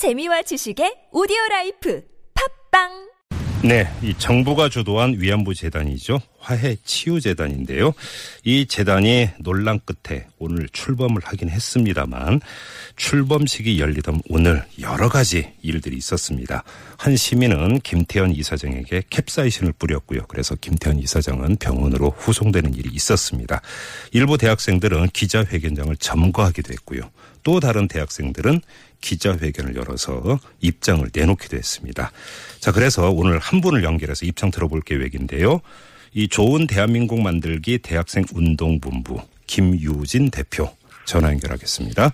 재미와 지식의 오디오 life 팟빵 네, 이 정부가 주도한 위안부 재단이죠. 화해 치유 재단인데요. 이 재단이 논란 끝에 오늘 출범을 하긴 했습니다만 출범식이 열리던 오늘 여러 가지 일들이 있었습니다. 한 시민은 김태현 이사장에게 캡사이신을 뿌렸고요. 그래서 김태현 이사장은 병원으로 후송되는 일이 있었습니다. 일부 대학생들은 기자회견장을 점거하기도 했고요. 또 다른 대학생들은 기자회견을 열어서 입장을 내놓기도 했습니다. 자, 그래서 오늘 한 분을 연결해서 입장 들어볼 계획인데요. 이 좋은 대한민국 만들기 대학생 운동본부 김유진 대표 전화 연결하겠습니다.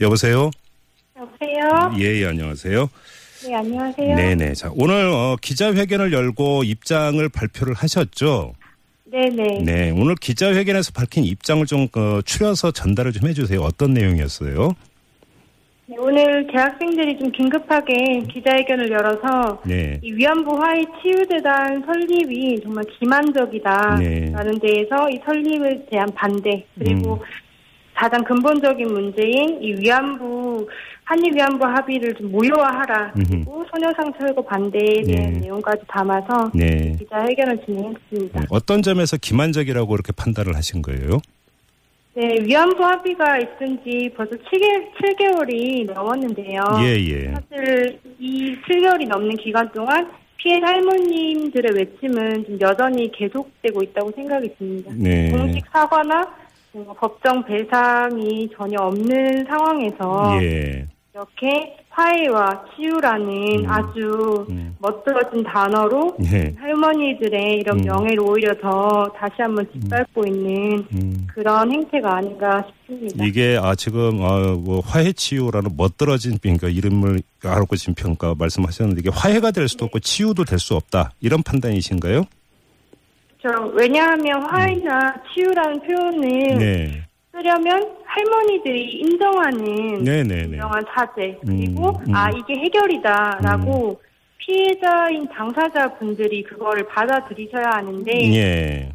여보세요? 여보세요? 예, 예, 안녕하세요. 네, 안녕하세요. 네네. 자, 오늘 어, 기자회견을 열고 입장을 발표를 하셨죠? 네네. 네. 오늘 기자회견에서 밝힌 입장을 좀 어, 추려서 전달을 좀 해주세요. 어떤 내용이었어요? 네, 오늘 대학생들이 좀 긴급하게 기자회견을 열어서 네. 이 위안부 화해 치유재단 설립이 정말 기만적이다. 네. 라는 데에서 이 설립에 대한 반대 그리고 음. 가장 근본적인 문제인 이 위안부 한일 위안부 합의를 좀 무효화하라 그리고 소녀상 철거 반대에 대한 네. 내용까지 담아서 네. 기자회견을 진행했습니다. 네. 어떤 점에서 기만적이라고 이렇게 판단을 하신 거예요? 네, 위안부 합의가 있은 지 벌써 7개, 7개월이 넘었는데요. 예, 예. 사실 이 7개월이 넘는 기간 동안 피해 할머님들의 외침은 좀 여전히 계속되고 있다고 생각이 듭니다. 네. 공식 사과나 뭔가 법정 배상이 전혀 없는 상황에서 예. 이렇게 화해와 치유라는 음. 아주 음. 멋들어진 단어로 네. 할머니들의 이런 음. 명예를 오히려 더 다시 한번 짓밟고 있는 음. 그런 행태가 아닌가 싶습니다. 이게 아 지금 아, 뭐 화해 치유라는 멋들어진 그러니까 이름을 알고 지금 평가 말씀하셨는데 이게 화해가 될 수도 없고 치유도 될 수 없다 이런 판단이신가요? 저 왜냐하면 화해나 치유라는 표현을 네. 쓰려면 할머니들이 인정하는 네네네. 인정한 사죄 그리고 음, 음. 아 이게 해결이다라고 피해자인 당사자분들이 그거를 받아들이셔야 하는데 예.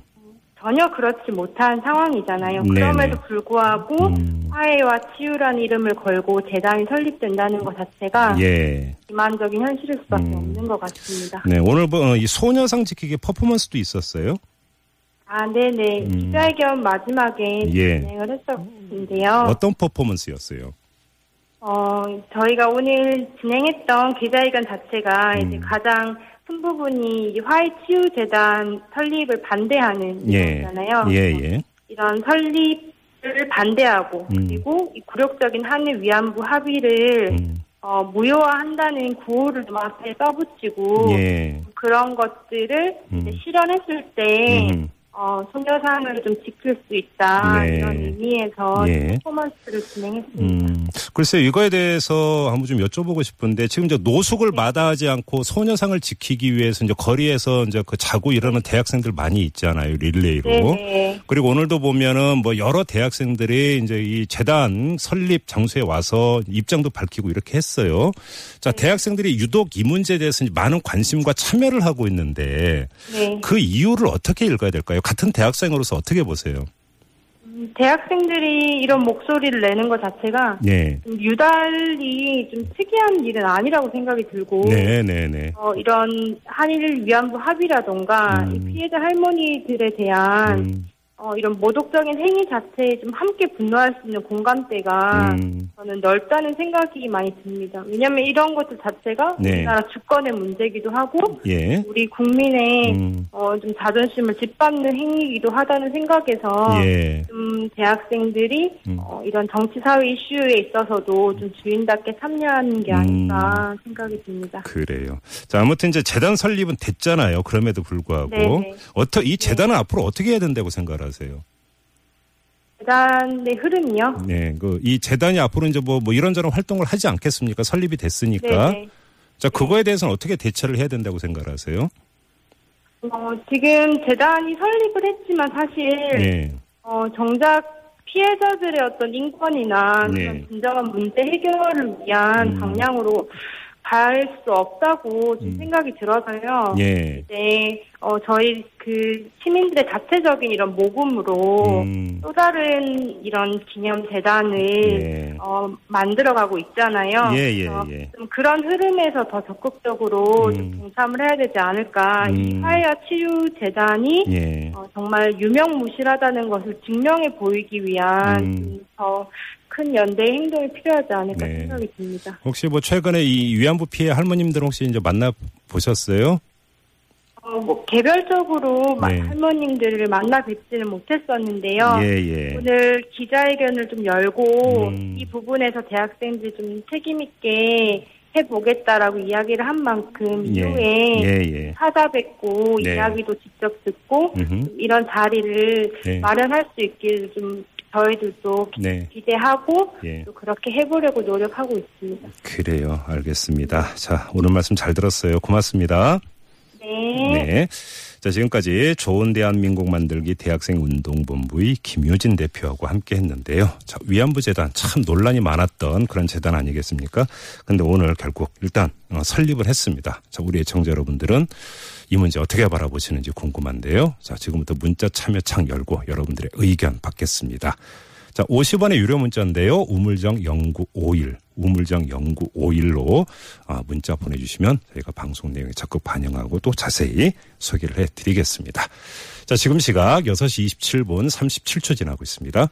전혀 그렇지 못한 상황이잖아요. 네네. 그럼에도 불구하고 음. 화해와 치유라는 이름을 걸고 재단이 설립된다는 것 자체가 예. 기만적인 현실일 수밖에 음. 없는 것 같습니다. 네. 오늘 뭐이 소녀상 지키기 퍼포먼스도 있었어요. 아, 네네. 음. 기자회견 마지막에 예. 진행을 했었는데요. 어떤 퍼포먼스였어요? 어, 저희가 오늘 진행했던 기자회견 자체가 음. 이제 가장 큰 부분이 이 화해 치유 재단 설립을 반대하는 예. 거잖아요. 예, 예. 이런 설립을 반대하고 음. 그리고 이 굴욕적인 한일 위안부 합의를 음. 어, 무효화한다는 구호를 좀 앞에 써붙이고 예. 그런 것들을 음. 이제 실현했을 때 음. 어, 소녀상을 좀 지킬 수 있다 네. 이런 의미에서 예. 퍼포먼스를 진행했습니다. 음, 글쎄요, 이거에 대해서 한번 좀 여쭤보고 싶은데, 지금 이제 노숙을 마다하지 않고 소녀상을 지키기 위해서 이제 거리에서 이제 그 자고 이러는 대학생들 많이 있잖아요, 릴레이로. 네네. 그리고 오늘도 보면은 뭐 여러 대학생들이 이제 이 재단 설립 장소에 와서 입장도 밝히고 이렇게 했어요. 자, 대학생들이 유독 이 문제에 대해서 많은 관심과 참여를 하고 있는데, 네. 그 이유를 어떻게 읽어야 될까요? 같은 대학생으로서 어떻게 보세요? 음, 대학생들이 이런 목소리를 내는 것 자체가 네. 좀 유달리 좀 특이한 일은 아니라고 생각이 들고 네, 네, 네. 어, 이런 한일 위안부 합의라던가 음. 이 피해자 할머니들에 대한 음, 어, 이런 모독적인 행위 자체에 좀 함께 분노할 수 있는 공감대가 음. 저는 넓다는 생각이 많이 듭니다. 왜냐하면 이런 것들 자체가 네. 우리나라 주권의 문제이기도 하고 예. 우리 국민의 음. 어, 좀 자존심을 짓밟는 행위이기도 하다는 생각에서 예. 좀 대학생들이 음. 어, 이런 정치 사회 이슈에 있어서도 좀 주인답게 참여하는 게 음. 아닐까 생각이 듭니다. 그래요. 자, 아무튼 이제 재단 설립은 됐잖아요. 그럼에도 불구하고. 네네. 어떠, 이 재단은 앞으로 어떻게 해야 된다고 생각을 하세요? 재단의 흐름이요. 네. 그, 이 재단이 앞으로 이제 뭐, 뭐 이런저런 활동을 하지 않겠습니까? 설립이 됐으니까. 네네. 자, 그거에 대해서는 어떻게 대처를 해야 된다고 생각을 하세요? 어, 지금 재단이 설립을 했지만 사실 네. 어, 정작 피해자들의 어떤 인권이나 네. 그런 진정한 문제 해결을 위한 음. 방향으로 갈 수 없다고 좀 음. 생각이 들어서요. 예. 네, 어, 저희 그그 시민들의 자체적인 이런 모금으로 음. 또 다른 이런 기념 재단을 예. 어, 만들어가고 있잖아요. 예, 예, 예. 좀 그런 흐름에서 더 적극적으로 좀 음. 동참을 해야 되지 않을까. 이 음. 화해와 치유 재단이 예. 어, 정말 유명무실하다는 것을 증명해 보이기 위한 음. 더 큰 연대 행동이 필요하지 않을까 네. 생각이 듭니다. 혹시 뭐 최근에 이 위안부 피해 할머님들 혹시 이제 만나 보셨어요? 어, 뭐 개별적으로 마- 네. 할머님들을 만나 뵙지는 못했었는데요. 예, 예. 오늘 기자회견을 좀 열고 음. 이 부분에서 대학생들이 좀 책임 있게 해보겠다라고 이야기를 한 만큼 예. 이후에 예, 예. 찾아뵙고 네. 이야기도 직접 듣고. 이런 자리를 네. 마련할 수 있기를 좀 저희들도 기- 네. 기대하고 예. 또 그렇게 해보려고 노력하고 있습니다. 그래요. 알겠습니다. 자, 오늘 말씀 잘 들었어요. 고맙습니다. 네. 네. 자, 지금까지 좋은 대한민국 만들기 대학생 운동본부의 김효진 대표하고 함께 했는데요. 자, 위안부 재단 참 논란이 많았던 그런 재단 아니겠습니까? 근데 오늘 결국 일단 어, 설립을 했습니다. 자, 우리 애청자 여러분들은 이 문제 어떻게 바라보시는지 궁금한데요. 자, 지금부터 문자 참여창 열고 여러분들의 의견 받겠습니다. 자, 50원의 유료 문자인데요. 우물정 0951, 우물정 0951로 아, 문자 보내주시면 저희가 방송 내용에 적극 반영하고 또 자세히 소개를 해드리겠습니다. 자, 지금 시각 6시 27분 37초 지나고 있습니다.